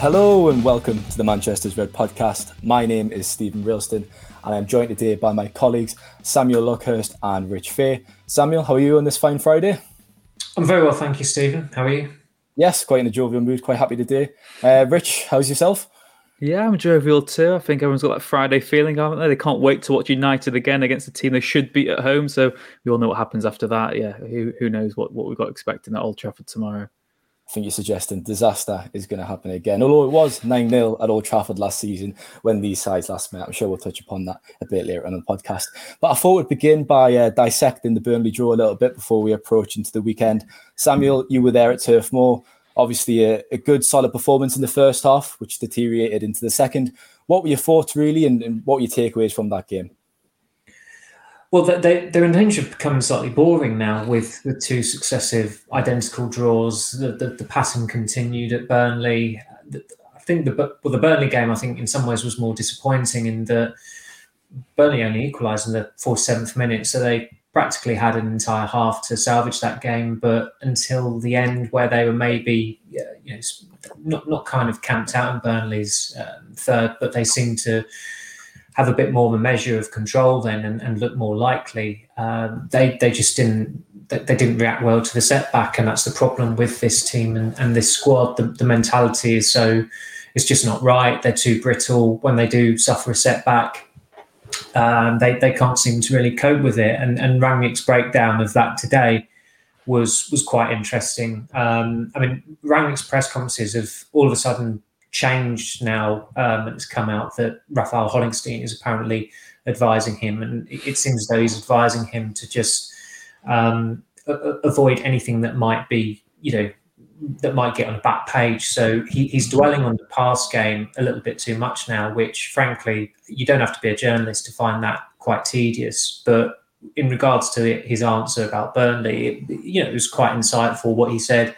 Hello and welcome to the Manchester's Red podcast. My name is Stephen Railston and I'm joined today by my colleagues Samuel Luckhurst and Rich Fay. Samuel, how are you on this fine Friday? I'm very well, thank you, Stephen. How are you? Yes, quite in a jovial mood, quite happy today. Uh, Rich, how's yourself? Yeah, I'm jovial too. I think everyone's got that Friday feeling, haven't they? They can't wait to watch United again against a team they should beat at home. So we all know what happens after that. Yeah, who, who knows what, what we've got expecting at Old Trafford tomorrow. I think you're suggesting disaster is going to happen again. Although it was 9 0 at Old Trafford last season when these sides last met. I'm sure we'll touch upon that a bit later on the podcast. But I thought we'd begin by uh, dissecting the Burnley draw a little bit before we approach into the weekend. Samuel, you were there at Turf Moor. Obviously, a, a good solid performance in the first half, which deteriorated into the second. What were your thoughts, really, and, and what were your takeaways from that game? Well, they, they're in danger of becoming slightly boring now with, with two successive identical draws. The, the, the passing continued at Burnley. I think the well, the Burnley game, I think, in some ways was more disappointing in that Burnley only equalised in the 47th minute, so they practically had an entire half to salvage that game. But until the end, where they were maybe you know not not kind of camped out in Burnley's um, third, but they seemed to have a bit more of a measure of control then and, and look more likely. Um, they they just didn't they didn't react well to the setback, and that's the problem with this team and, and this squad. The, the mentality is so it's just not right. They're too brittle when they do suffer a setback. Um, they they can't seem to really cope with it. And and Rangnick's breakdown of that today was was quite interesting. Um, I mean, Rangnick's press conferences have all of a sudden changed now, um, it's come out that Raphael Honigstein is apparently advising him, and it seems as though he's advising him to just um, a- avoid anything that might be, you know, that might get on the back page. So he, he's dwelling on the past game a little bit too much now, which frankly, you don't have to be a journalist to find that quite tedious. But in regards to his answer about Burnley, it, you know, it was quite insightful what he said.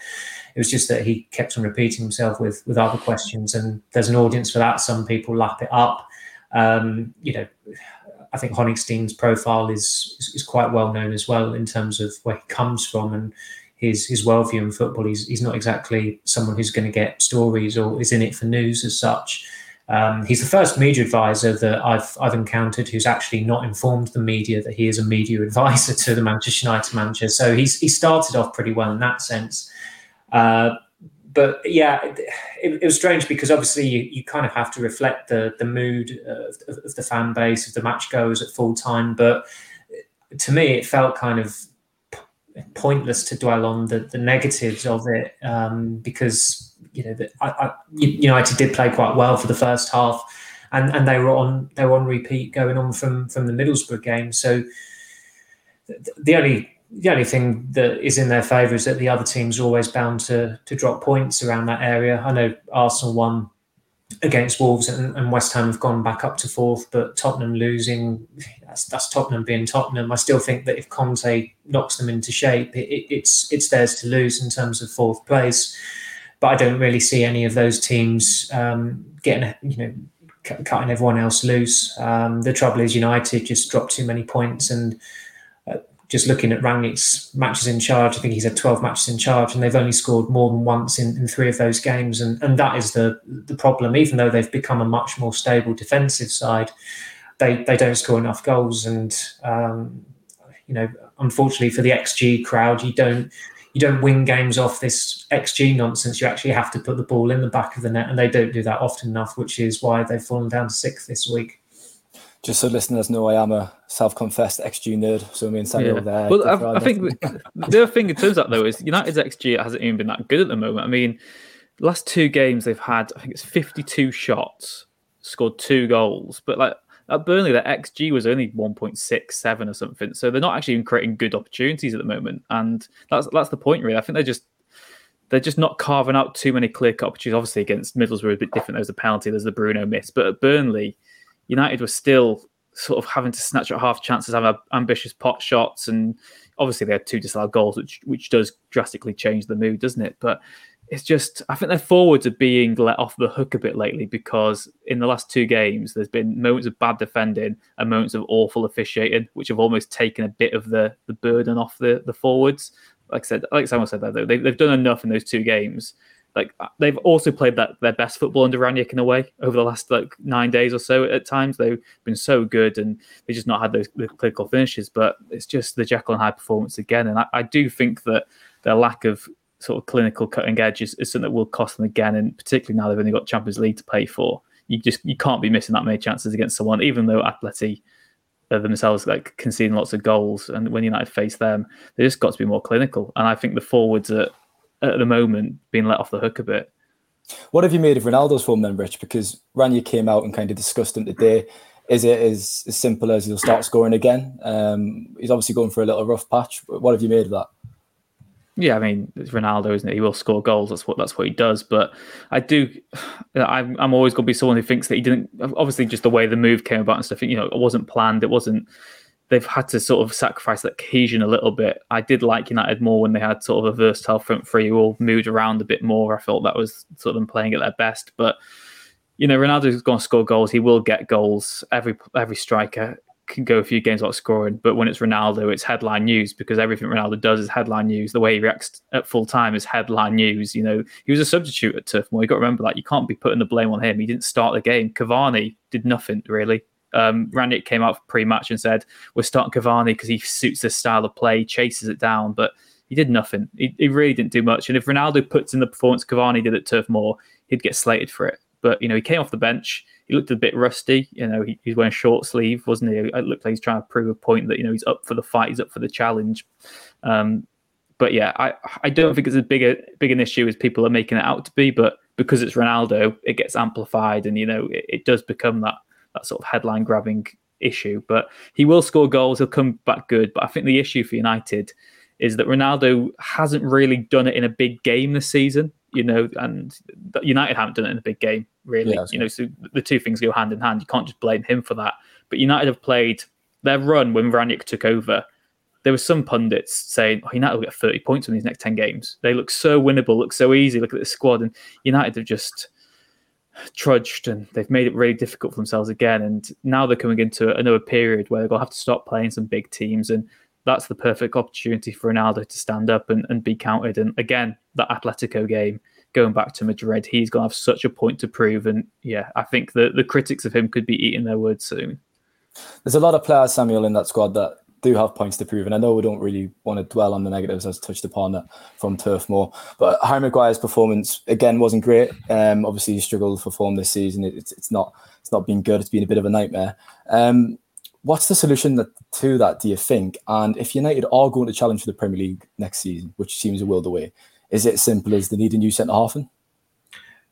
It was just that he kept on repeating himself with with other questions, and there's an audience for that. Some people lap it up. Um, you know, I think Honigstein's profile is, is, is quite well known as well in terms of where he comes from and his his worldview in football. He's he's not exactly someone who's going to get stories or is in it for news as such. Um, he's the first media advisor that I've I've encountered who's actually not informed the media that he is a media advisor to the Manchester United manager. So he's he started off pretty well in that sense. Uh, but yeah, it, it, was strange because obviously you, you, kind of have to reflect the the mood of, of, the fan base, of the match goers at full time. But to me, it felt kind of pointless to dwell on the, the negatives of it um, because you know the, I, I, United did play quite well for the first half, and, and they were on they were on repeat going on from from the Middlesbrough game. So the, the only the only thing that is in their favour is that the other teams are always bound to to drop points around that area. I know Arsenal won against Wolves and, and, West Ham have gone back up to fourth, but Tottenham losing, that's, that's Tottenham being Tottenham. I still think that if Conte knocks them into shape, it, it, it's it's theirs to lose in terms of fourth place. But I don't really see any of those teams um, getting, you know, cutting everyone else loose. Um, the trouble is United just dropped too many points and just looking at Rangnick's matches in charge, I think he's had 12 matches in charge, and they've only scored more than once in, in three of those games. And, and that is the, the problem. Even though they've become a much more stable defensive side, they, they don't score enough goals. And, um, you know, unfortunately for the XG crowd, you don't you don't win games off this XG nonsense. You actually have to put the ball in the back of the net, and they don't do that often enough, which is why they've fallen down to sixth this week just so listeners know, I am a self-confessed XG nerd. So me and Samuel yeah. there. Well, I, I think the other thing in terms of that though is United's XG hasn't even been that good at the moment. I mean, last two games they've had, I think it's 52 shots, scored two goals, but like at Burnley, their XG was only 1.67 or something. So they're not actually even creating good opportunities at the moment. And that's that's the point, really. I think they're just they're just not carving out too many clear cut opportunities. Obviously, against Middlesbrough, a bit different. There's a penalty, there's the Bruno miss. But at Burnley, United were still sort of having to snatch at half chances, have ambitious pot shots, and obviously they had two disallowed goals, which which does drastically change the mood, doesn't it? But it's just I think their forwards are being let off the hook a bit lately because in the last two games there's been moments of bad defending and moments of awful officiating, which have almost taken a bit of the the burden off the the forwards. Like I said, like someone said that though, they've, they've done enough in those two games. Like uh, they've also played that their best football under Rangnick in a way over the last like nine days or so. At times they've been so good and they just not had those clinical finishes. But it's just the Jekyll and Hyde performance again, and I, I do think that their lack of sort of clinical cutting edge is, is something that will cost them again. And particularly now they've only got Champions League to play for, you just you can't be missing that many chances against someone, even though Atleti themselves like conceding lots of goals. And when United face them, they just got to be more clinical. And I think the forwards are at the moment being let off the hook a bit. What have you made of Ronaldo's form then, Rich? Because Rania came out and kind of discussed him today. Is it as, as simple as he'll start scoring again? Um, he's obviously going for a little rough patch. But what have you made of that? Yeah, I mean it's Ronaldo, isn't it? He will score goals. That's what that's what he does. But I do, I'm I'm always going to be someone who thinks that he didn't. Obviously, just the way the move came about and stuff. You know, it wasn't planned. It wasn't. They've had to sort of sacrifice that cohesion a little bit. I did like United more when they had sort of a versatile front three who all moved around a bit more. I felt that was sort of them playing at their best. But you know, Ronaldo's going to score goals. He will get goals. Every every striker can go a few games without scoring, but when it's Ronaldo, it's headline news because everything Ronaldo does is headline news. The way he reacts at full time is headline news. You know, he was a substitute at Turf Moor. You got to remember that. You can't be putting the blame on him. He didn't start the game. Cavani did nothing really. Um, came out pre-match and said, "We're starting Cavani because he suits this style of play, chases it down." But he did nothing. He, he really didn't do much. And if Ronaldo puts in the performance Cavani did at Turf Moor, he'd get slated for it. But you know, he came off the bench he looked a bit rusty. You know, he, he's wearing short sleeve, wasn't he? It looked like he's trying to prove a point that you know he's up for the fight, he's up for the challenge. Um, but yeah, I I don't think it's as big a big an issue as people are making it out to be. But because it's Ronaldo, it gets amplified, and you know it, it does become that that sort of headline grabbing issue. But he will score goals. He'll come back good. But I think the issue for United is that Ronaldo hasn't really done it in a big game this season you know, and United haven't done it in a big game, really. Yeah, you know, so the two things go hand in hand. You can't just blame him for that. But United have played their run when Rangnick took over. There were some pundits saying, "Oh, United will get 30 points in these next 10 games. They look so winnable, look so easy. Look at the squad." And United have just trudged and they've made it really difficult for themselves again. And now they're coming into another period where to have to stop playing some big teams and that's the perfect opportunity for Ronaldo to stand up and, and be counted. And again, that Atletico game, going back to Madrid, he's going to have such a point to prove. And yeah, I think the, the critics of him could be eating their words soon. There's a lot of players, Samuel, in that squad that do have points to prove. And I know we don't really want to dwell on the negatives as touched upon that from Turf Moor. But Harry Maguire's performance again wasn't great. Um, obviously he struggled for form this season. It, it's, it's not it's not been good. It's been a bit of a nightmare. Um, what's the solution that, to that, do you think? And if United are going to challenge for the Premier League next season, which seems a world away, is it simple as they need a new centre half?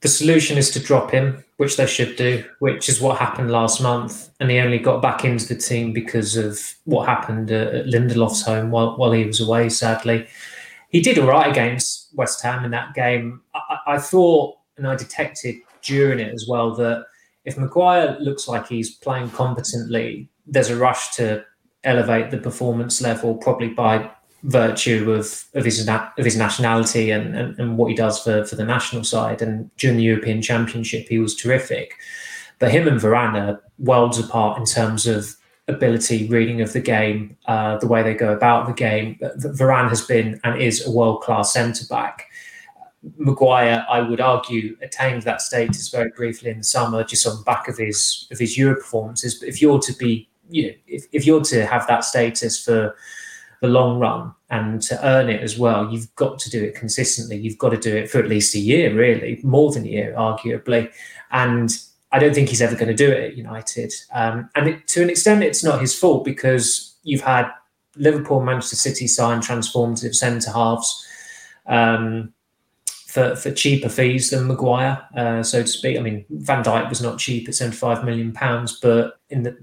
The solution is to drop him, which they should do, which is what happened last month. And he only got back into the team because of what happened at Lindelof's home while, while he was away, sadly. He did all right against West Ham in that game. I, I thought, and I detected during it as well, that if Maguire looks like he's playing competently, there's a rush to elevate the performance level, probably by virtue of of his of his nationality and, and, and what he does for for the national side. And during the European Championship, he was terrific. But him and Varane are worlds apart in terms of ability, reading of the game, uh, the way they go about the game. Varane has been and is a world class centre back. Maguire, I would argue, attained that status very briefly in the summer, just on the back of his of his Euro performances. But if you're to be you know, if, if you're to have that status for the long run and to earn it as well, you've got to do it consistently. You've got to do it for at least a year, really, more than a year, arguably. And I don't think he's ever going to do it at United. Um, and it, to an extent, it's not his fault because you've had Liverpool, Manchester City sign transformative centre halves. Um, for, for cheaper fees than Maguire, uh, so to speak. I mean, Van Dijk was not cheap at 75 million pounds, but in the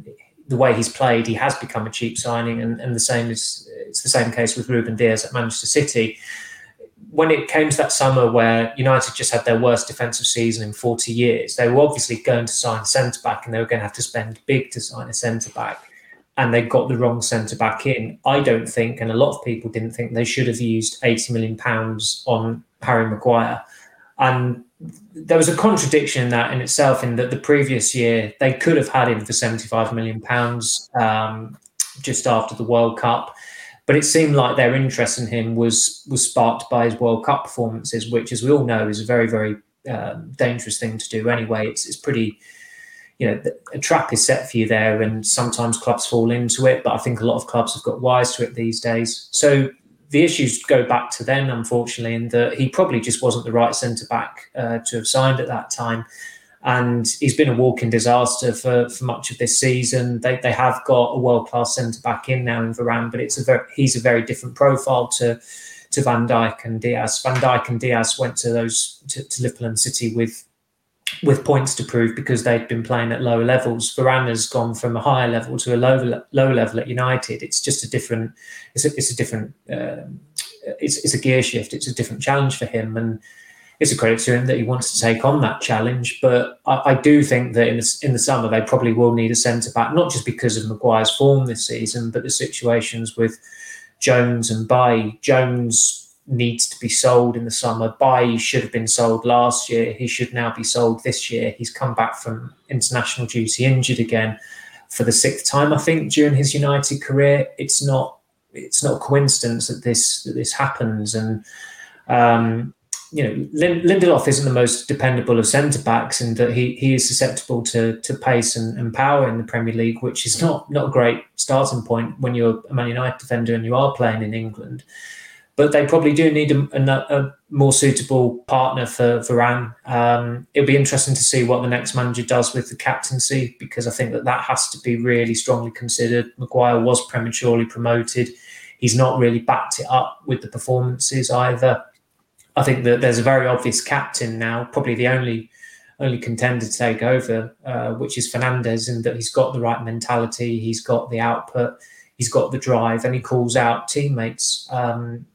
the way he's played, he has become a cheap signing, and, and the same is it's the same case with Ruben Dias at Manchester City. When it came to that summer where United just had their worst defensive season in 40 years, they were obviously going to sign centre back, and they were going to have to spend big to sign a centre back and they got the wrong centre back in. I don't think, and a lot of people didn't think they should have used 80 million pounds on Harry Maguire. And there was a contradiction in that in itself, in that the previous year they could have had him for 75 million pounds um, just after the World Cup. But it seemed like their interest in him was was sparked by his World Cup performances, which, as we all know, is a very very uh, dangerous thing to do. Anyway, it's it's pretty you know, a trap is set for you there, and sometimes clubs fall into it. But I think a lot of clubs have got wise to it these days. So the issues go back to then, unfortunately, in that he probably just wasn't the right centre back uh, to have signed at that time. And he's been a walking disaster for, for much of this season. They, they have got a world class centre back in now in Varane, but it's a very, he's a very different profile to to Van Dijk and Dias. Van Dijk and Dias went to those to, to Liverpool and City with with points to prove because they'd been playing at lower levels. Varane has gone from a higher level to a lower low level at United. It's just a different. It's a, it's a different. Um, it's it's a gear shift. It's a different challenge for him, and it's a credit to him that he wants to take on that challenge. But I, I do think that in the in the summer they probably will need a centre back, not just because of Maguire's form this season, but the situations with Jones and Bailly. Jones needs to be sold in the summer. Bailly should have been sold last year. He should now be sold this year. He's come back from international duty injured again for the sixth time, I think, during his United career. It's not it's not a coincidence that this that this happens. And um, you know, Lindelof isn't the most dependable of centre backs, and that he he is susceptible to to pace and, and power in the Premier League, which is not not a great starting point when you're a Man United defender and you are playing in England but they probably do need a, a, a more suitable partner for Varane. Um, it'll be interesting to see what the next manager does with the captaincy because I think that that has to be really strongly considered. Maguire was prematurely promoted. He's not really backed it up with the performances either. I think that there's a very obvious captain now, probably the only only contender to take over, uh, which is Fernandes, in that he's got the right mentality, he's got the output, he's got the drive, and he calls out teammates. Um,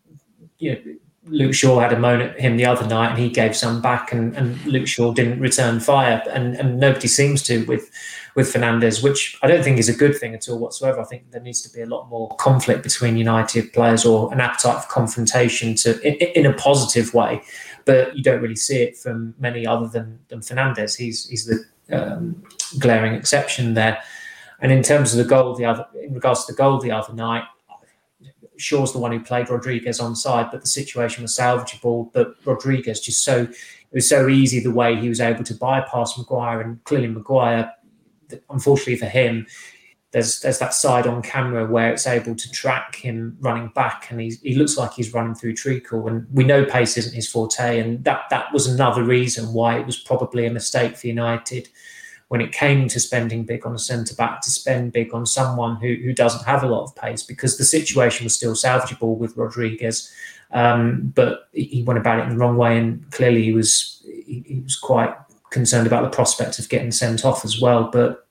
you know, Luke Shaw had a moan at him the other night, and he gave some back, and, and Luke Shaw didn't return fire, and, and nobody seems to with with Fernandes, which I don't think is a good thing at all whatsoever. I think there needs to be a lot more conflict between United players or an appetite for confrontation to in, in a positive way, but you don't really see it from many other than than Fernandes. He's he's the um, glaring exception there. And in terms of the goal, the other in regards to the goal the other night, Shaw's the one who played Rodriguez on side, but the situation was salvageable. But Rodriguez just so it was so easy the way he was able to bypass Maguire and clearly Maguire. Unfortunately for him, there's there's that side on camera where it's able to track him running back, and he he looks like he's running through treacle. And we know pace isn't his forte, and that that was another reason why it was probably a mistake for United when it came to spending big on a centre back to spend big on someone who, who doesn't have a lot of pace because the situation was still salvageable with Rodriguez. Um, but he went about it in the wrong way, and clearly he was he, he, was quite concerned about the prospect of getting sent off as well. But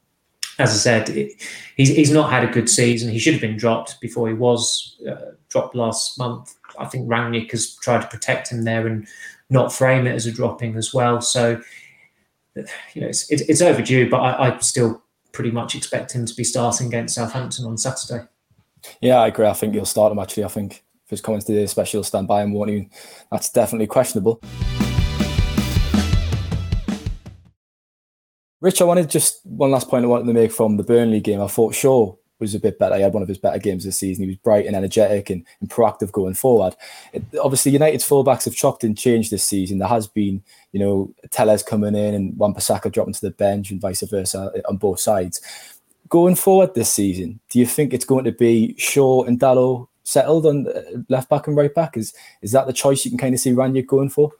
as I said, it, he's he's not had a good season. He should have been dropped before he was uh, dropped last month. I think Rangnick has tried to protect him there and not frame it as a dropping as well. So you know, it's, it, it's overdue, but I, I still pretty much expect him to be starting against Southampton on Saturday. Yeah, I agree. I think he'll start him actually. I think if his comments today, especially he'll stand by him, won't? That's definitely questionable. Rich, I wanted just one last point I wanted to make from the Burnley game. I thought Shaw was a bit better. He had one of his better games this season. He was bright and energetic and, and proactive going forward. It, obviously, United's fullbacks have chopped and changed this season. There has been, you know, Telles coming in and Wan-Bissaka dropping to the bench and vice versa on both sides. Going forward this season, do you think it's going to be Shaw and Dalot settled on uh, left back and right back? Is is that the choice you can kind of see Rangnick going for?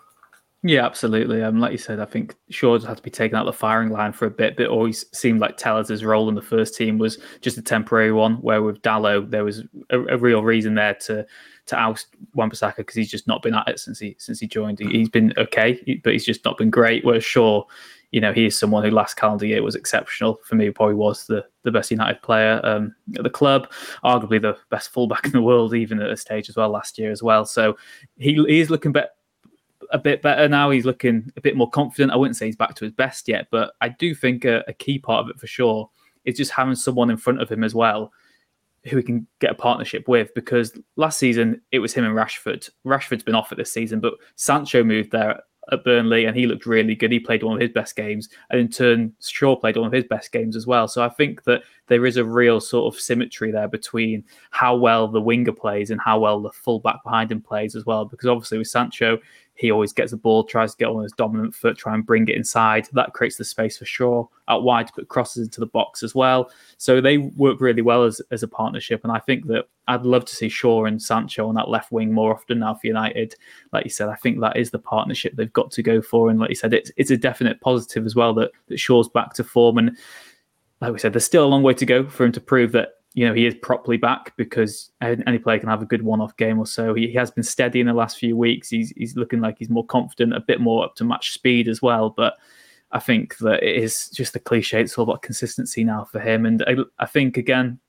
Yeah, absolutely. Um, like you said, I think Shaw's had to be taken out of the firing line for a bit, but always seemed like Telles' role in the first team was just a temporary one. Where with Dalot, there was a, a real reason there to to oust Wan-Bissaka because he's just not been at it since he since he joined. He, has been okay, but he's just not been great. Whereas Shaw, you know, he is someone who last calendar year was exceptional. For me, probably was the the best United player um, at the club, arguably the best fullback in the world, even at a stage as well last year as well. So he he is looking better a bit better now. He's looking a bit more confident. I wouldn't say he's back to his best yet, but I do think a, a key part of it for sure is just having someone in front of him as well who he can get a partnership with because last season it was him and Rashford. Rashford's been off at this season, but Sancho moved there at Burnley and he looked really good. He played one of his best games, and in turn, Shaw played one of his best games as well. So I think that there is a real sort of symmetry there between how well the winger plays and how well the fullback behind him plays as well. Because obviously with Sancho, he always gets the ball, tries to get on his dominant foot, try and bring it inside. That creates the space for Shaw out wide to put crosses into the box as well. So they work really well as, as a partnership. And I think that I'd love to see Shaw and Sancho on that left wing more often now for United. Like you said, I think that is the partnership they've got to go for. And like you said, it's it's a definite positive as well that, that Shaw's back to form. And like we said, there's still a long way to go for him to prove that you know he is properly back because any player can have a good one-off game or so. He, he, has been steady in the last few weeks. He's he's looking like he's more confident, a bit more up to match speed as well. But I think that it is just a cliche. It's all about consistency now for him, and I, I think again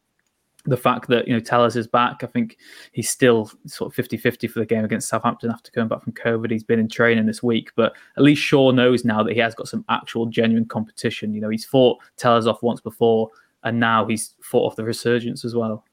the fact that you know Telles is back, I think he's still sort of 50-50 for the game against Southampton after coming back from COVID. He's been in training this week, but at least Shaw knows now that he has got some actual genuine competition. You know, he's fought Telles off once before and now he's fought off the resurgence as well.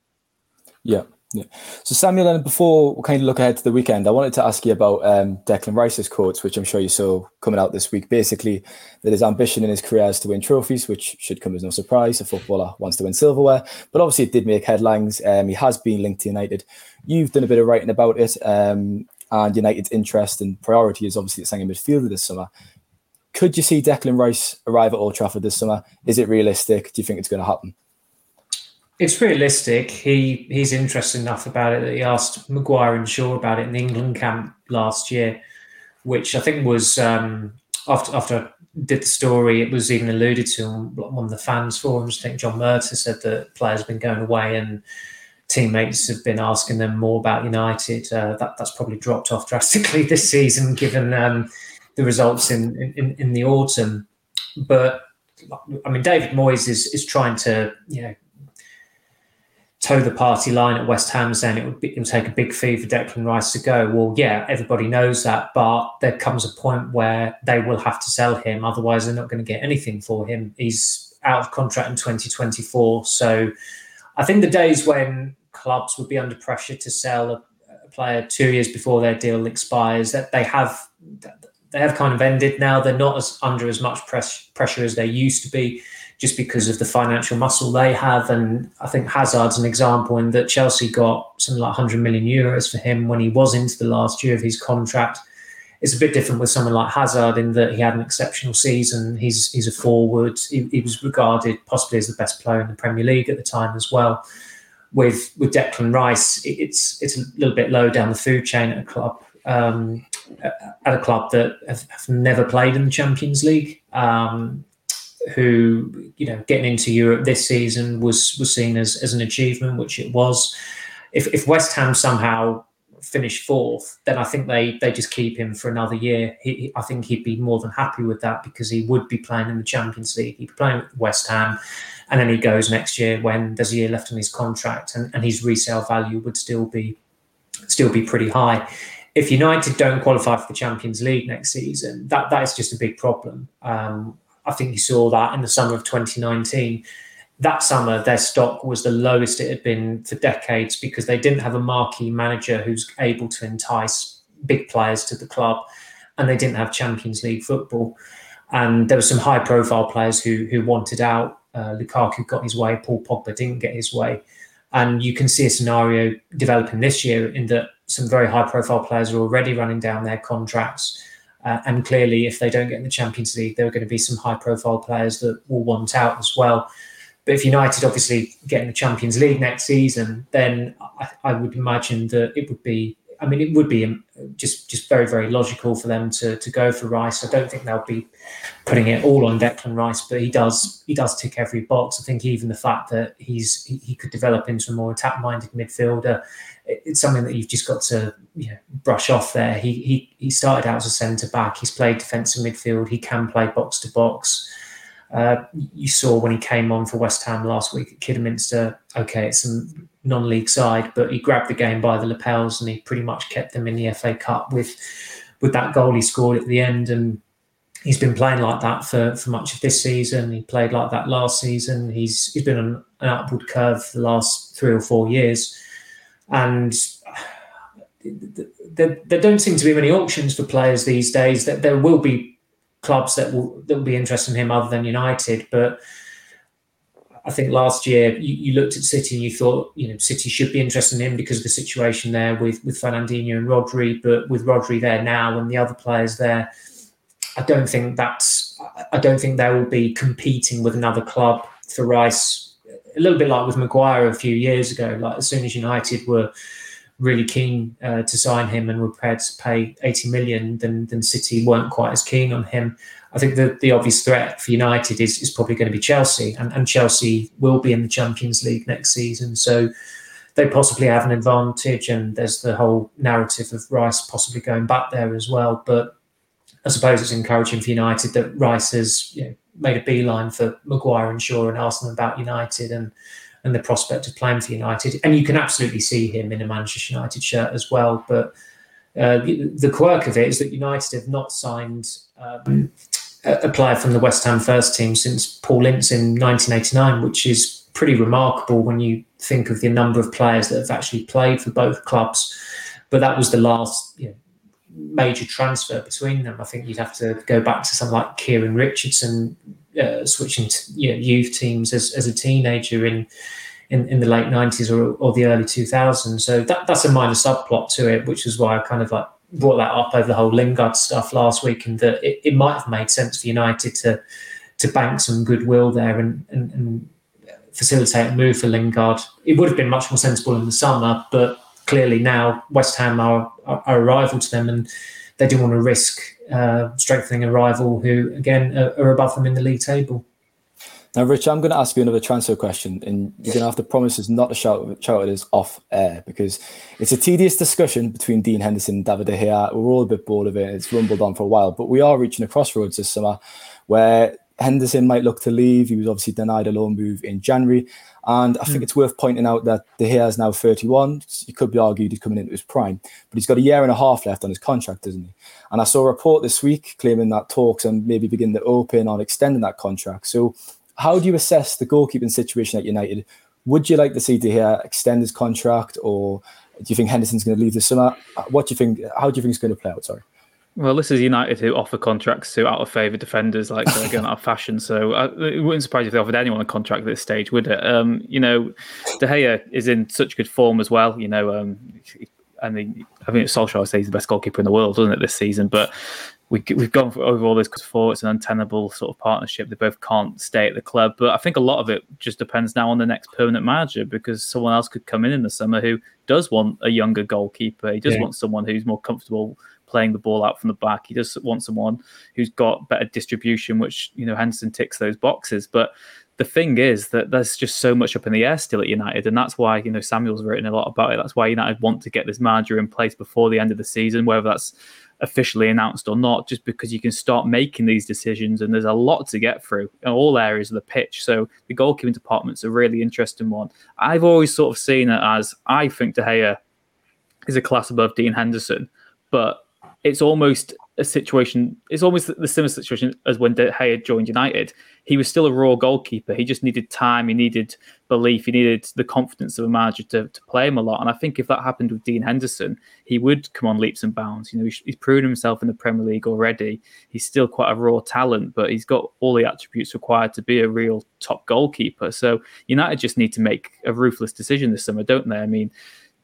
Yeah. Yeah. So Samuel, and before we kind of look ahead to the weekend, I wanted to ask you about um, Declan Rice's quotes, which I'm sure you saw coming out this week. Basically, that his ambition in his career is to win trophies, which should come as no surprise. A footballer wants to win silverware, but obviously it did make headlines. Um, he has been linked to United. You've done a bit of writing about it, um, and United's interest and priority is obviously the second midfielder this summer. Could you see Declan Rice arrive at Old Trafford this summer? Is it realistic? Do you think it's going to happen? It's realistic. He he's interested enough about it that he asked Maguire and Shaw about it in the England camp last year, which I think was um, after after I did the story. It was even alluded to on one of the fans forums. I think John Murtough said that players have been going away and teammates have been asking them more about United. Uh, that that's probably dropped off drastically this season, given um, the results in, in, in the autumn. But I mean, David Moyes is is trying to you know toe the party line at West Ham, saying it would, be, it would take a big fee for Declan Rice to go. Well, yeah, everybody knows that, but there comes a point where they will have to sell him, otherwise they're not going to get anything for him. He's out of contract in 2024, so I think the days when clubs would be under pressure to sell a, a player two years before their deal expires, that they have they have kind of ended now. They're not as under as much press, pressure as they used to be, just because of the financial muscle they have. And I think Hazard's an example in that Chelsea got something like 100 million euros for him when he was into the last year of his contract. It's a bit different with someone like Hazard in that he had an exceptional season. He's he's a forward. He, he was regarded possibly as the best player in the Premier League at the time as well. With with Declan Rice, it's it's a little bit low down the food chain at a club um, at a club that have, have, never played in the Champions League. Um, who you know getting into Europe this season was was seen as, as an achievement, which it was. If, if West Ham somehow finish fourth, then I think they they just keep him for another year. He, I think he'd be more than happy with that because he would be playing in the Champions League. He'd be playing with West Ham, and then he goes next year when there's a year left on his contract, and, and his resale value would still be still be pretty high if United don't qualify for the Champions League next season, that that is just a big problem. Um, I think you saw that in the summer of 2019. That summer, their stock was the lowest it had been for decades because they didn't have a marquee manager who's able to entice big players to the club, and they didn't have Champions League football. And there were some high-profile players who who wanted out. Uh, Lukaku got his way. Paul Pogba didn't get his way. And you can see a scenario developing this year in that some very high profile players are already running down their contracts. Uh, and clearly, if they don't get in the Champions League, there are going to be some high profile players that will want out as well. But if United obviously get in the Champions League next season, then I, I would imagine that it would be I mean, it would be um, just just very very logical for them to to go for Rice. I don't think they'll be putting it all on Declan Rice, but he does he does tick every box. I think even the fact that he's he, he could develop into a more attack minded midfielder, it, it's something that you've just got to you know, brush off there. He he he started out as a centre back. He's played defensive midfield. He can play box to box. Uh, you saw when he came on for West Ham last week at Kidderminster. Okay, it's a non-league side, but he grabbed the game by the lapels and he pretty much kept them in the FA Cup with with that goal he scored at the end. And he's been playing like that for, for much of this season. He played like that last season. He's he's been on an upward curve for the last three or four years, and there, there don't seem to be many auctions for players these days. That there will be clubs that will that will be interested in him other than United. But I think last year you, you, looked at City and you thought, you know, City should be interested in him because of the situation there with with Fernandinho and Rodri. But with Rodri there now and the other players there, I don't think that's. I don't think they will be competing with another club for Rice. A little bit like with Maguire a few years ago. Like as soon as United were really keen uh, to sign him and were prepared to pay 80 million, then, then City weren't quite as keen on him. I think the, the obvious threat for United is, is probably going to be Chelsea, and, and Chelsea will be in the Champions League next season. So they possibly have an advantage, and there's the whole narrative of Rice possibly going back there as well. But I suppose it's encouraging for United that Rice has you know, made a beeline for Maguire and Shaw and asked them about United and and the prospect of playing for United. And you can absolutely see him in a Manchester United shirt as well. But uh, the, the, quirk of it is that United have not signed um, a, a, player from the West Ham first team since Paul Ince in 1989, which is pretty remarkable when you think of the number of players that have actually played for both clubs. But that was the last you know, major transfer between them. I think you'd have to go back to something like Kieran Richardson uh, switching to you know, youth teams as, as a teenager in, in, in the late 90s or, or the early 2000s. So that, that's a minor subplot to it, which is why I kind of like brought that up over the whole Lingard stuff last week and that it, it might have made sense for United to to bank some goodwill there and, and, and facilitate a move for Lingard. It would have been much more sensible in the summer, but clearly now West Ham are, are, are a rival to them and they didn't want to risk uh, strengthening a rival who, again, are, are, above them in the league table. Now, Rich, I'm going to ask you another transfer question, and you're going to have to promise us not to shout, shout at us off air because it's a tedious discussion between Dean Henderson and David De Gea. We're all a bit bored of it. It's rumbled on for a while, but we are reaching a crossroads this summer where Henderson might look to leave. He was obviously denied a loan move in January. And I think mm. it's worth pointing out that De Gea is now 31. He could be argued he's coming into his prime, but he's got a year and a half left on his contract, doesn't he? And I saw a report this week claiming that talks and maybe begin to open on extending that contract. So, how do you assess the goalkeeping situation at United? Would you like to see De Gea extend his contract, or do you think Henderson's going to leave this summer? What do you think? How do you think it's going to play out? Sorry. Well, this is United who offer contracts to out of favour defenders like they're going out of fashion. So uh, it wouldn't surprise you if they offered anyone a contract at this stage, would it? Um, you know, De Gea is in such good form as well. You know, um, I mean, I think Solskjaer says he's the best goalkeeper in the world, doesn't it, this season? But we, we've gone over all this before. It's an untenable sort of partnership. They both can't stay at the club. But I think a lot of it just depends now on the next permanent manager because someone else could come in in the summer who does want a younger goalkeeper. He does yeah. want someone who's more comfortable playing the ball out from the back. He does want someone who's got better distribution, which you know Henderson ticks those boxes. But the thing is that there's just so much up in the air still at United, and that's why you know Samuel's written a lot about it. That's why United want to get this manager in place before the end of the season, whether that's officially announced or not, just because you can start making these decisions and there's a lot to get through in all areas of the pitch. So the goalkeeping department's a really interesting one. I've always sort of seen it as I think De Gea is a class above Dean Henderson, but it's almost a situation. It's almost the similar situation as when De Gea joined United. He was still a raw goalkeeper. He just needed time. He needed belief. He needed the confidence of a manager to, to play him a lot. And I think if that happened with Dean Henderson, he would come on leaps and bounds. You know, he's, he's proven himself in the Premier League already. He's still quite a raw talent, but he's got all the attributes required to be a real top goalkeeper. So United just need to make a ruthless decision this summer, don't they? I mean,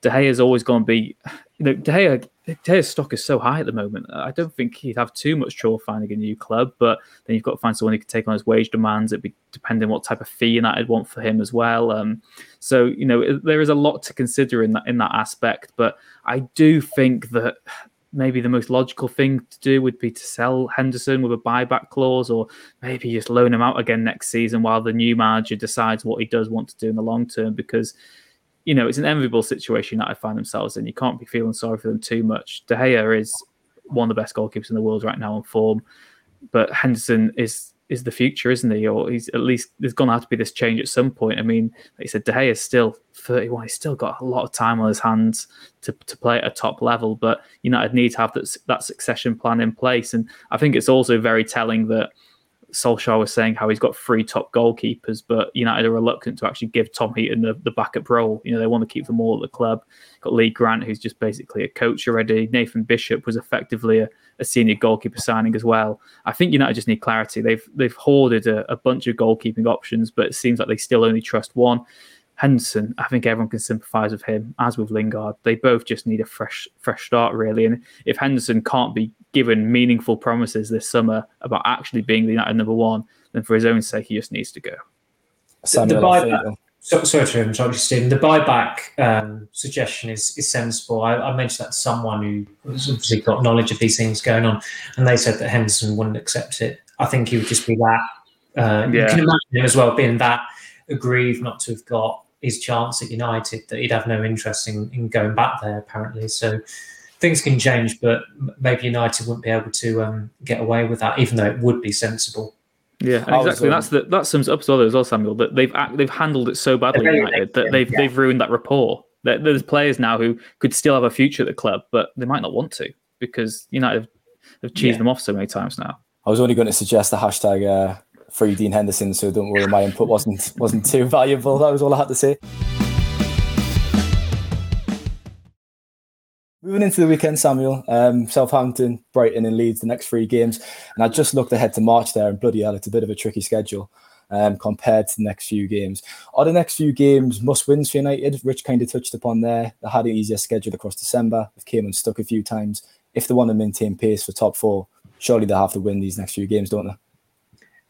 De Gea is always going to be, you know, De Gea Taylor's stock is so high at the moment. I don't think he'd have too much trouble finding a new club, but then you've got to find someone who can take on his wage demands. It'd be depending what type of fee United want for him as well. Um, so you know there is a lot to consider in that in that aspect. But I do think that maybe the most logical thing to do would be to sell Henderson with a buyback clause, or maybe just loan him out again next season while the new manager decides what he does want to do in the long term. Because you know it's an enviable situation that I find themselves in. You can't be feeling sorry for them too much. De Gea is one of the best goalkeepers in the world right now on form, but Henderson is is the future, isn't he? Or he's at least there's going to have to be this change at some point. I mean, like you said, De Gea is still 31. He's still got a lot of time on his hands to, to play at a top level, but United need to have that, that succession plan in place. And I think it's also very telling that Solskjaer was saying how he's got three top goalkeepers, but United are reluctant to actually give Tom Heaton the, the backup role. You know, they want to keep them all at the club. Got Lee Grant, who's just basically a coach already. Nathan Bishop was effectively a, a senior goalkeeper signing as well. I think United just need clarity. They've they've hoarded a, a bunch of goalkeeping options, but it seems like they still only trust one. Henderson, I think everyone can sympathise with him, as with Lingard. They both just need a fresh fresh start, really. And if Henderson can't be given meaningful promises this summer about actually being the United number one, then for his own sake, he just needs to go. Samuel, the buyback, so, sorry to interrupt Stephen. The buyback um, suggestion is is sensible. I, I, mentioned that to someone who has obviously got knowledge of these things going on, and they said that Henderson wouldn't accept it. I think he would just be that. Uh, yeah. You can imagine him as well being that aggrieved not to have got his chance at United that he'd have no interest in, in going back there apparently. So things can change, but maybe United wouldn't be able to um, get away with that, even though it would be sensible. Yeah, exactly. That's the, that sums up as well, as well, Samuel. That they've they've handled it so badly, United, that they've yeah. they've ruined that rapport. That there's players now who could still have a future at the club, but they might not want to because United have, have cheesed yeah. them off so many times now. I was only going to suggest the hashtag uh, free Dean Henderson, so don't worry, my input wasn't wasn't too valuable. That was all I had to say. Moving into the weekend, Samuel, um, Southampton, Brighton, and Leeds, the next three games. And I just looked ahead to March there, and bloody hell, it's a bit of a tricky schedule um, compared to the next few games. Are the next few games must wins for United? Rich kind of touched upon there. They had an easier schedule across December. They've came unstuck a few times. If they want to maintain pace for top four, surely they have to win these next few games, don't they?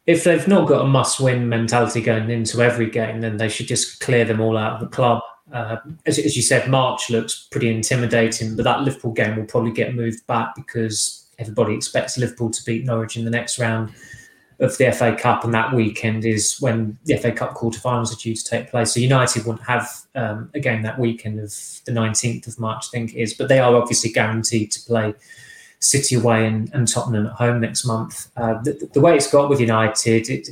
If they've not got a must-win mentality going into every game, then they should just clear them all out of the club. Uh, as, as, you said, March looks pretty intimidating, but that Liverpool game will probably get moved back because everybody expects Liverpool to beat Norwich in the next round of the FA Cup, and that weekend is when the FA Cup quarterfinals are due to take place. So United wouldn't have um, a game that weekend of the 19th of March, I think it is, but they are obviously guaranteed to play City away and, and Tottenham at home next month. Uh, the, the, way it's got with United, it,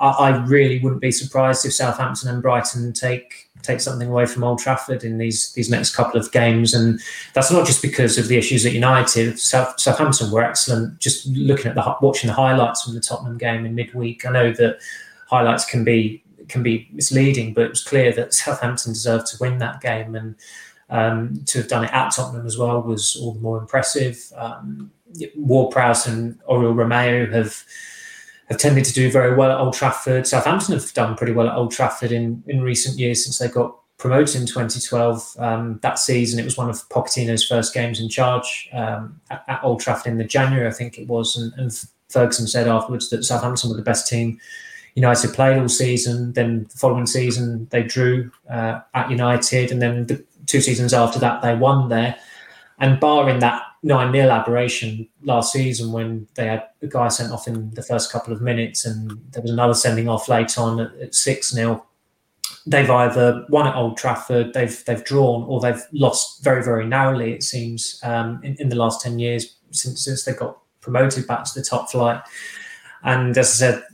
I, I, really wouldn't be surprised if Southampton and Brighton take take something away from Old Trafford in these these next couple of games. And that's not just because of the issues at United. South, Southampton were excellent. Just looking at the watching the highlights from the Tottenham game in midweek, I know that highlights can be can be misleading, but it was clear that Southampton deserved to win that game and. Um, to have done it at Tottenham as well was all the more impressive. Um, Ward-Prowse and Oriol Romeu have have tended to do very well at Old Trafford. Southampton have done pretty well at Old Trafford in, in recent years since they got promoted in 2012. Um, that season, it was one of Pochettino's first games in charge um, at, at, Old Trafford in the January, I think it was. And, and, Ferguson said afterwards that Southampton were the best team United played all season. Then the following season, they drew uh, at United, and then the two seasons after that, they won there. And barring that 9 0 aberration last season when they had a guy sent off in the first couple of minutes and there was another sending off late on at 6 0, they've either won at Old Trafford, they've they've drawn, or they've lost very, very narrowly, it seems, um, in, in the last 10 years since, since they got promoted back to the top flight. And as I said,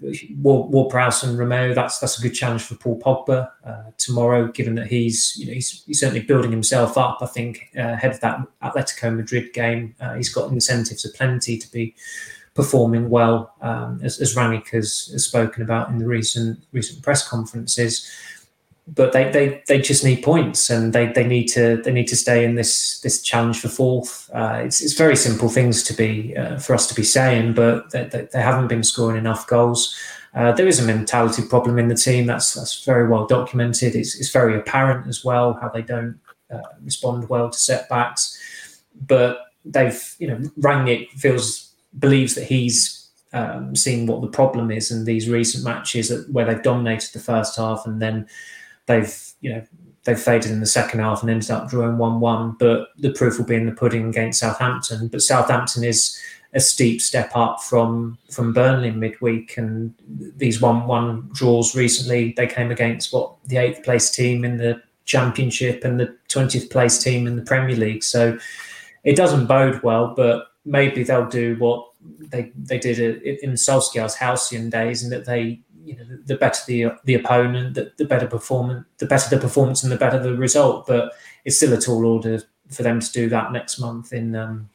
Ward-Prowse and Romeu, that's that's a good challenge for Paul Pogba uh, tomorrow, given that he's you know he's, he's certainly building himself up. I think uh, ahead of that Atletico Madrid game, uh, he's got incentives aplenty to be performing well, um, as, as has, has, spoken about in the recent recent press conferences but they, they, they just need points and they, they need to they need to stay in this this challenge for fourth. Uh, it's, it's very simple things to be uh, for us to be saying, but they, they, they haven't been scoring enough goals. Uh, there is a mentality problem in the team that's that's very well documented. It's, it's very apparent as well how they don't uh, respond well to setbacks. But they've you know Rangnick feels believes that he's um, seen what the problem is in these recent matches where they've dominated the first half and then they've you know they've faded in the second half and ended up drawing one one. But the proof will be in the pudding against Southampton. But Southampton is a steep step up from from Burnley midweek, and these one one draws recently they came against what the eighth place team in the Championship and the twentieth place team in the Premier League. So it doesn't bode well, but maybe they'll do what they they did in Solskjaer's halcyon days, and that they you know the, better the the opponent, the, the better performance, the better the performance, and the better the result. But it's still a tall order for them to do that next month in um,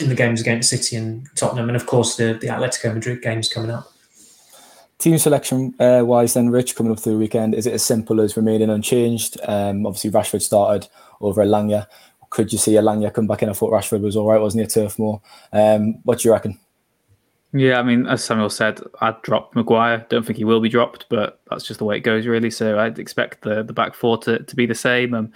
in the games against City and Tottenham, and of course the the Atletico Madrid games coming up. Team selection uh, wise, then Rich coming up through the weekend, is it as simple as remaining unchanged? Um, obviously, Rashford started over Elanga. Could you see Elanga come back in? I thought Rashford was all right, wasn't he? Turf Moor. Um, what do you reckon? Yeah, I mean, as Samuel said, I'd drop Maguire. Don't think he will be dropped, but that's just the way it goes, really. So I'd expect the the back four to, to be the same. Um,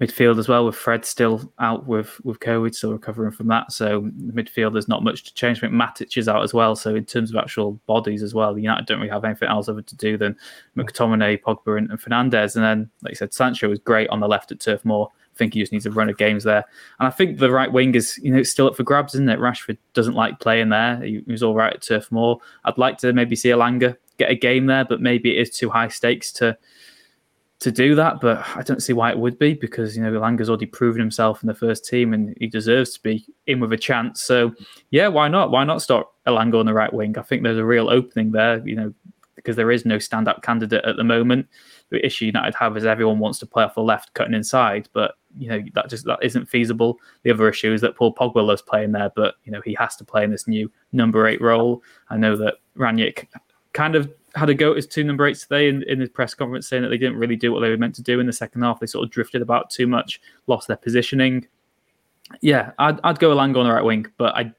midfield as well, with Fred still out with with COVID, still recovering from that. So midfield, there's not much to change. I think Matic is out as well. So in terms of actual bodies as well, the United don't really have anything else other to do than McTominay, Pogba, and, and Fernandes. And then, like you said, Sancho was great on the left at Turf Moor think he just needs a run of games there. And I think the right wing is, you know, still up for grabs, isn't it? Rashford doesn't like playing there. He, was all right at Turf Moor. I'd like to maybe see Elanga get a game there, but maybe it is too high stakes to to do that. But I don't see why it would be because you know Elanga's already proven himself in the first team and he deserves to be in with a chance. So yeah, why not? Why not start Elanga on the right wing? I think there's a real opening there. You know, because there is no standout candidate at the moment. The issue United have is everyone wants to play off the left, cutting inside, but you know that just that isn't feasible. The other issue is that Paul Pogba loves playing there, but you know he has to play in this new number eight role. I know that Rangnick kind of had a go at his two number eights today in, in his press conference, saying that they didn't really do what they were meant to do in the second half. They sort of drifted about too much, lost their positioning. Yeah, I'd, I'd go on the right wing, but I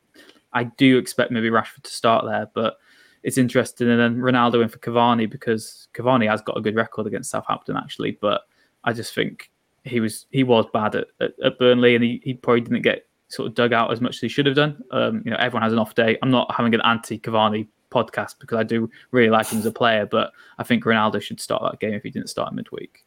I do expect maybe Rashford to start there, but it's interesting. And then Ronaldo in for Cavani because Cavani has got a good record against Southampton actually, but I just think he was he was bad at, at, at, Burnley, and he, he probably didn't get sort of dug out as much as he should have done. Um, you know, everyone has an off day. I'm not having an anti Cavani podcast because I do really like him as a player, but I think Ronaldo should start that game if he didn't start midweek.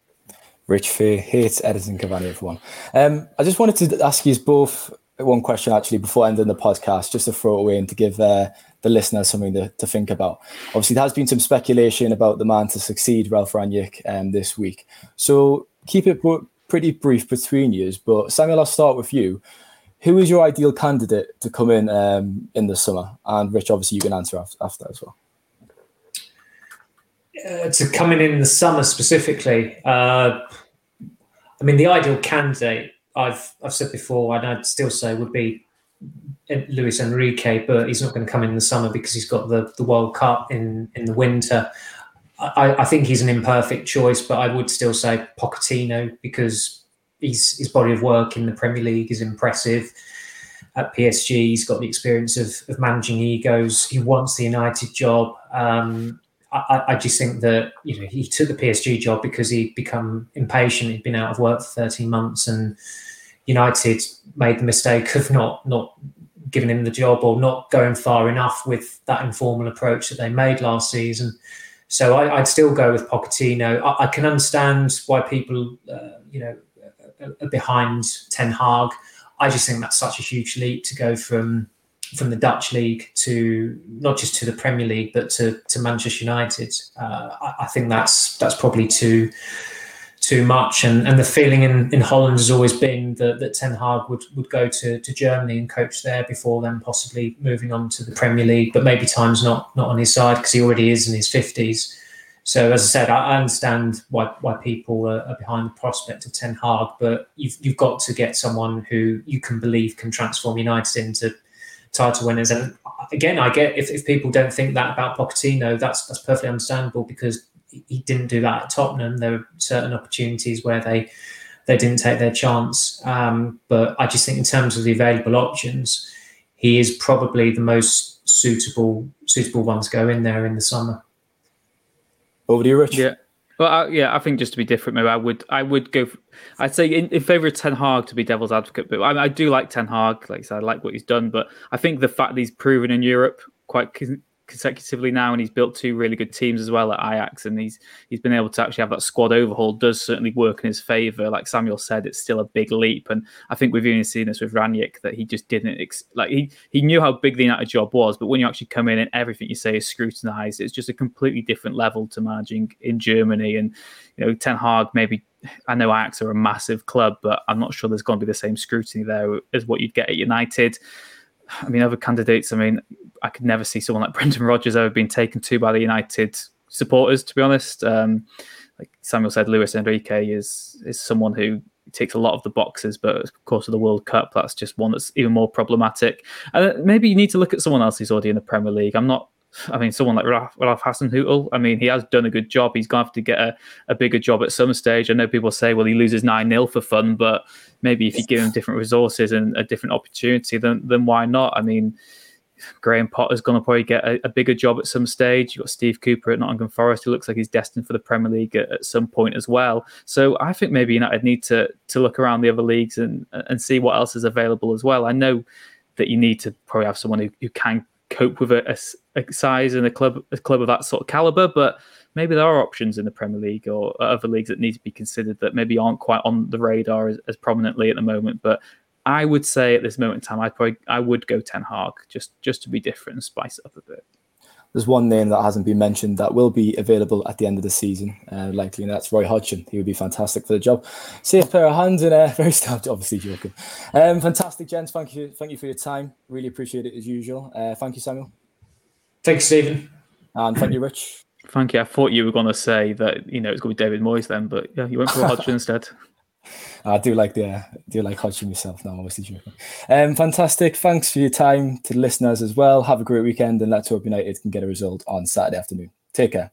Rich Fair hates Edinson Cavani, everyone. Um, I just wanted to ask you both one question actually before ending the podcast, just to throw it away and to give uh, the listeners something to, to think about. Obviously, there has been some speculation about the man to succeed Ralf Rangnick um, this week. So keep it pretty brief between years, But Samuel, I'll start with you. Who is your ideal candidate to come in um, in the summer? And Rich, obviously, you can answer after, after as well. Uh, to coming in, the summer specifically, uh, I mean, the ideal candidate I've I've said before, and I'd still say would be Luis Enrique, but he's not going to come in the summer because he's got the, the World Cup in in the winter. I, I, think he's an imperfect choice, but I would still say Pochettino because he's, his body of work in the Premier League is impressive. At PSG, he's got the experience of, of managing egos. He wants the United job. Um, I, I, just think that you know he took the PSG job because he'd become impatient. He'd been out of work for 13 months, and United made the mistake of not not giving him the job or not going far enough with that informal approach that they made last season. So I, would still go with Pochettino. I, I can understand why people, uh, you know, are behind Ten Hag. I just think that's such a huge leap to go from from the Dutch league to not just to the Premier League, but to to Manchester United. Uh, I, I, think that's that's probably too too much. And and the feeling in, in Holland has always been that, that Ten Hag would, would go to, to Germany and coach there before then possibly moving on to the Premier League. But maybe time's not not on his side because he already is in his fifties. So as I said, I, understand why why people are, are, behind the prospect of Ten Hag, but you've you've got to get someone who you can believe can transform United into title winners. And again, I get if, if people don't think that about Pochettino, that's that's perfectly understandable because he didn't do that at Tottenham. There were certain opportunities where they they didn't take their chance. Um, but I just think in terms of the available options, he is probably the most suitable suitable one to go in there in the summer. Over to you, Rich. Yeah. Well, uh, yeah, I think just to be different, maybe I would I would go. For, I'd say in, in favor of Ten Hag to be devil's advocate, but I, I, do like Ten Hag. Like I said, I like what he's done, but I think the fact that he's proven in Europe quite consecutively now, and he's built two really good teams as well at Ajax, and he's he's been able to actually have that squad overhaul does certainly work in his favour. Like Samuel said, it's still a big leap, and I think we've even seen this with Rangnick that he just didn't ex- like he he knew how big the United job was, but when you actually come in and everything you say is scrutinised, it's just a completely different level to managing in Germany, and you know Ten Hag maybe. I know Ajax are a massive club, but I'm not sure there's going to be the same scrutiny there as what you'd get at United. I mean, other candidates. I mean, I could never see someone like Brendan Rodgers ever being taken to by the United supporters. To be honest, um, like Samuel said, Luis Enrique is is someone who ticks a lot of the boxes, but of course, of the World Cup, that's just one that's even more problematic. And maybe you need to look at someone else who's already in the Premier League. I'm not I mean, someone like Ralph, Ralph Hasenhüttl, I mean, he has done a good job. He's going to have to get a, a bigger job at some stage. I know people say, well, he loses 9 0 for fun, but maybe if you give him different resources and a different opportunity, then, then why not? I mean, Graham Potter's going to probably get a, a, bigger job at some stage. You've got Steve Cooper at Nottingham Forest, who looks like he's destined for the Premier League at, at, some point as well. So I think maybe United need to to look around the other leagues and and see what else is available as well. I know that you need to probably have someone who, who can cope with a, a, a, size and a club a club of that sort of caliber. But maybe there are options in the Premier League or other leagues that need to be considered that maybe aren't quite on the radar as, as prominently at the moment. But I would say at this moment in time, I probably I would go Ten Hag just just to be different and spice it up a bit. There's one name that hasn't been mentioned that will be available at the end of the season, uh, likely, and that's Roy Hodgson. He would be fantastic for the job. Safe pair of hands and uh, very stout, obviously joking. Um, fantastic, gents. Thank you, thank you for your time. Really appreciate it as usual. Uh, thank you, Samuel. Thanks, Stephen. And thank you, Rich. Thank you. I thought you were going to say that you know it's going to be David Moyes then, but yeah, you went for Hodgson instead. I do like the uh, do like Hodgson myself now, obviously joking. Um, fantastic. Thanks for your time to the listeners as well. Have a great weekend and let's hope United can get a result on Saturday afternoon. Take care.